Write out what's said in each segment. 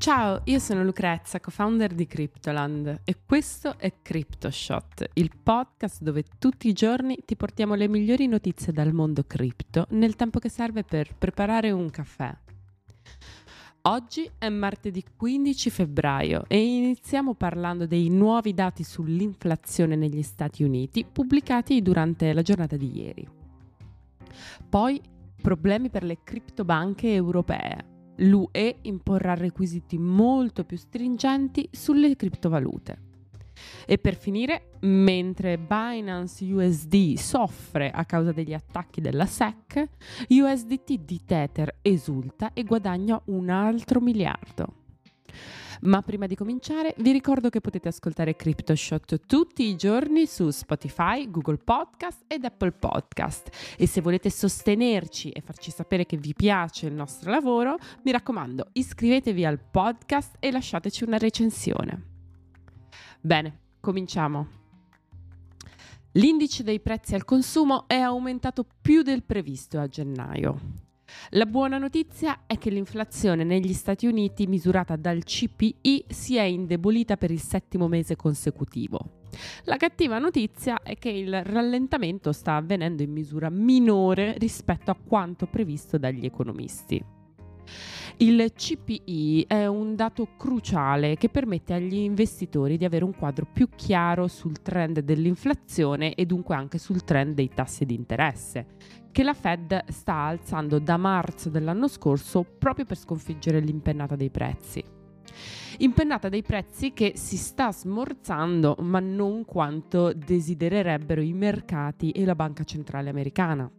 Ciao, io sono Lucrezia, co-founder di Cryptoland e questo è CryptoShot, il podcast dove tutti i giorni ti portiamo le migliori notizie dal mondo cripto nel tempo che serve per preparare un caffè. Oggi è martedì 15 febbraio e iniziamo parlando dei nuovi dati sull'inflazione negli Stati Uniti pubblicati durante la giornata di ieri. Poi problemi per le criptobanche europee l'UE imporrà requisiti molto più stringenti sulle criptovalute. E per finire, mentre Binance USD soffre a causa degli attacchi della SEC, USDT di Tether esulta e guadagna un altro miliardo. Ma prima di cominciare vi ricordo che potete ascoltare CryptoShot tutti i giorni su Spotify, Google Podcast ed Apple Podcast. E se volete sostenerci e farci sapere che vi piace il nostro lavoro, mi raccomando, iscrivetevi al podcast e lasciateci una recensione. Bene, cominciamo. L'indice dei prezzi al consumo è aumentato più del previsto a gennaio. La buona notizia è che l'inflazione negli Stati Uniti misurata dal CPI si è indebolita per il settimo mese consecutivo. La cattiva notizia è che il rallentamento sta avvenendo in misura minore rispetto a quanto previsto dagli economisti. Il CPI è un dato cruciale che permette agli investitori di avere un quadro più chiaro sul trend dell'inflazione e dunque anche sul trend dei tassi di interesse, che la Fed sta alzando da marzo dell'anno scorso proprio per sconfiggere l'impennata dei prezzi. Impennata dei prezzi che si sta smorzando ma non quanto desidererebbero i mercati e la Banca Centrale Americana.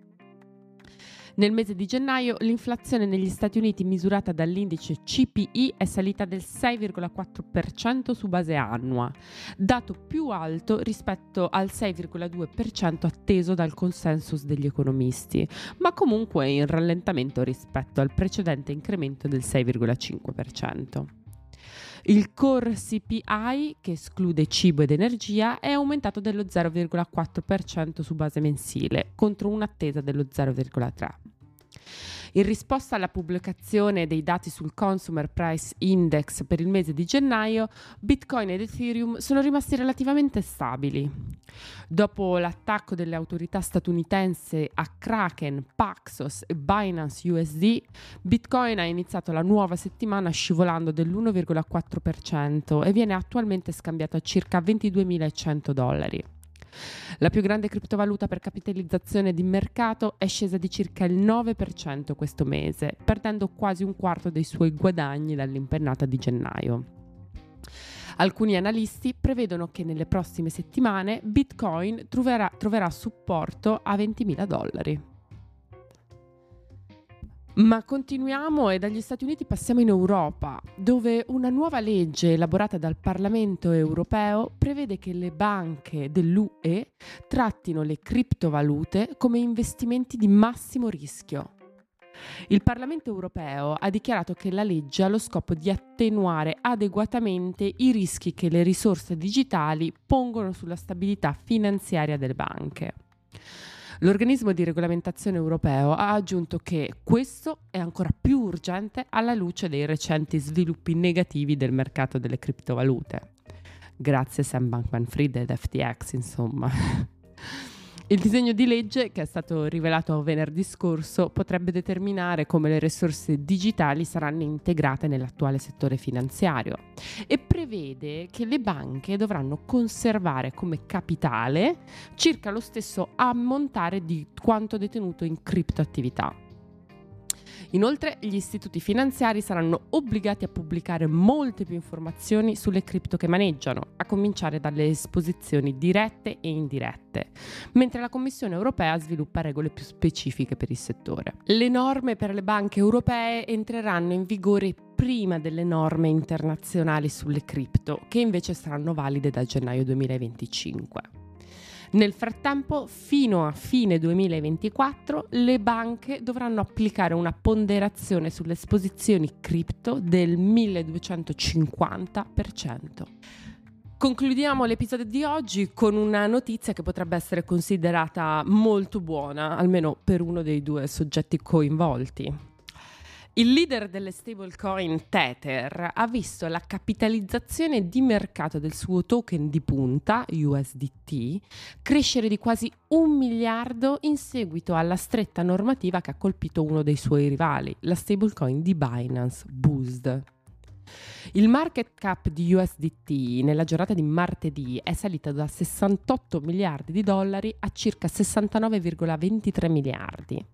Nel mese di gennaio l'inflazione negli Stati Uniti misurata dall'indice CPI è salita del 6,4% su base annua, dato più alto rispetto al 6,2% atteso dal consensus degli economisti, ma comunque in rallentamento rispetto al precedente incremento del 6,5%. Il core CPI, che esclude cibo ed energia, è aumentato dello 0,4% su base mensile, contro un'attesa dello 0,3%. In risposta alla pubblicazione dei dati sul Consumer Price Index per il mese di gennaio, Bitcoin ed Ethereum sono rimasti relativamente stabili. Dopo l'attacco delle autorità statunitensi a Kraken, Paxos e Binance USD, Bitcoin ha iniziato la nuova settimana scivolando dell'1,4% e viene attualmente scambiato a circa 22.100 dollari. La più grande criptovaluta per capitalizzazione di mercato è scesa di circa il 9% questo mese, perdendo quasi un quarto dei suoi guadagni dall'impennata di gennaio. Alcuni analisti prevedono che nelle prossime settimane Bitcoin troverà, troverà supporto a 20.000 dollari. Ma continuiamo e dagli Stati Uniti passiamo in Europa, dove una nuova legge elaborata dal Parlamento europeo prevede che le banche dell'UE trattino le criptovalute come investimenti di massimo rischio. Il Parlamento europeo ha dichiarato che la legge ha lo scopo di attenuare adeguatamente i rischi che le risorse digitali pongono sulla stabilità finanziaria delle banche. L'organismo di regolamentazione europeo ha aggiunto che questo è ancora più urgente alla luce dei recenti sviluppi negativi del mercato delle criptovalute. Grazie Sam Bankman-Fried ed FTX, insomma. Il disegno di legge, che è stato rivelato venerdì scorso, potrebbe determinare come le risorse digitali saranno integrate nell'attuale settore finanziario e prevede che le banche dovranno conservare come capitale circa lo stesso ammontare di quanto detenuto in criptoattività. Inoltre gli istituti finanziari saranno obbligati a pubblicare molte più informazioni sulle cripto che maneggiano, a cominciare dalle esposizioni dirette e indirette, mentre la Commissione europea sviluppa regole più specifiche per il settore. Le norme per le banche europee entreranno in vigore prima delle norme internazionali sulle cripto, che invece saranno valide da gennaio 2025. Nel frattempo, fino a fine 2024, le banche dovranno applicare una ponderazione sulle esposizioni cripto del 1250%. Concludiamo l'episodio di oggi con una notizia che potrebbe essere considerata molto buona, almeno per uno dei due soggetti coinvolti. Il leader delle stablecoin Tether ha visto la capitalizzazione di mercato del suo token di punta, USDT, crescere di quasi un miliardo in seguito alla stretta normativa che ha colpito uno dei suoi rivali, la stablecoin di Binance, Boost. Il market cap di USDT nella giornata di martedì è salito da 68 miliardi di dollari a circa 69,23 miliardi.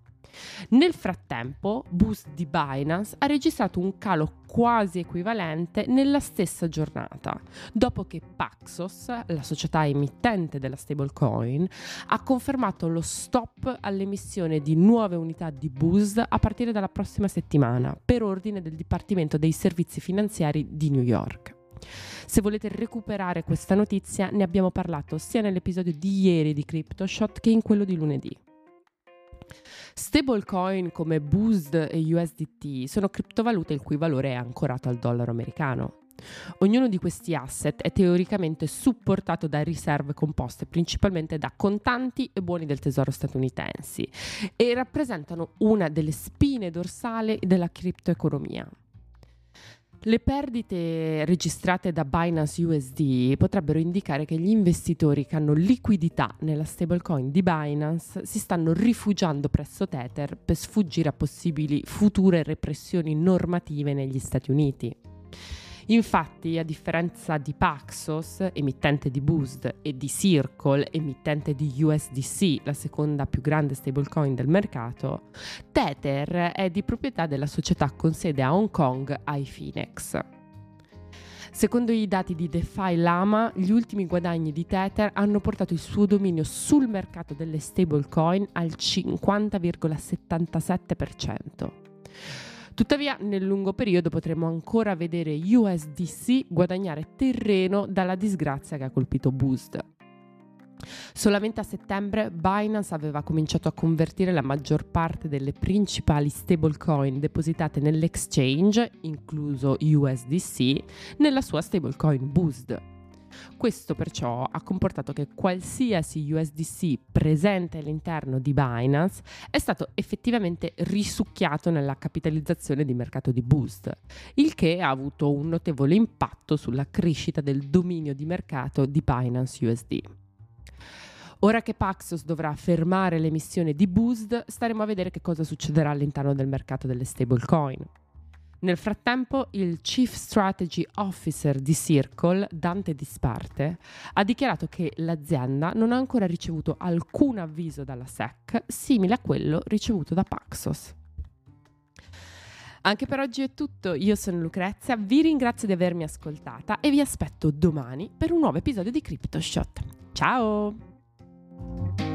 Nel frattempo, Boost di Binance ha registrato un calo quasi equivalente nella stessa giornata, dopo che Paxos, la società emittente della stablecoin, ha confermato lo stop all'emissione di nuove unità di Boost a partire dalla prossima settimana, per ordine del Dipartimento dei Servizi Finanziari di New York. Se volete recuperare questa notizia, ne abbiamo parlato sia nell'episodio di ieri di CryptoShot che in quello di lunedì. Stablecoin come Boost e USDT sono criptovalute il cui valore è ancorato al dollaro americano. Ognuno di questi asset è teoricamente supportato da riserve composte principalmente da contanti e buoni del tesoro statunitensi e rappresentano una delle spine dorsali della criptoeconomia. Le perdite registrate da Binance USD potrebbero indicare che gli investitori che hanno liquidità nella stablecoin di Binance si stanno rifugiando presso Tether per sfuggire a possibili future repressioni normative negli Stati Uniti. Infatti, a differenza di Paxos, emittente di Boost, e di Circle, emittente di USDC, la seconda più grande stablecoin del mercato, Tether è di proprietà della società con sede a Hong Kong iFinex. Secondo i dati di DeFi Lama, gli ultimi guadagni di Tether hanno portato il suo dominio sul mercato delle stablecoin al 50,77%. Tuttavia, nel lungo periodo potremo ancora vedere USDC guadagnare terreno dalla disgrazia che ha colpito Boost. Solamente a settembre Binance aveva cominciato a convertire la maggior parte delle principali stablecoin depositate nell'exchange, incluso USDC, nella sua stablecoin Boost. Questo perciò ha comportato che qualsiasi USDC presente all'interno di Binance è stato effettivamente risucchiato nella capitalizzazione di mercato di Boost, il che ha avuto un notevole impatto sulla crescita del dominio di mercato di Binance USD. Ora che Paxos dovrà fermare l'emissione di Boost, staremo a vedere che cosa succederà all'interno del mercato delle stablecoin. Nel frattempo, il Chief Strategy Officer di Circle, Dante Disparte, ha dichiarato che l'azienda non ha ancora ricevuto alcun avviso dalla SEC simile a quello ricevuto da Paxos. Anche per oggi è tutto, io sono Lucrezia, vi ringrazio di avermi ascoltata e vi aspetto domani per un nuovo episodio di CryptoShot. Ciao!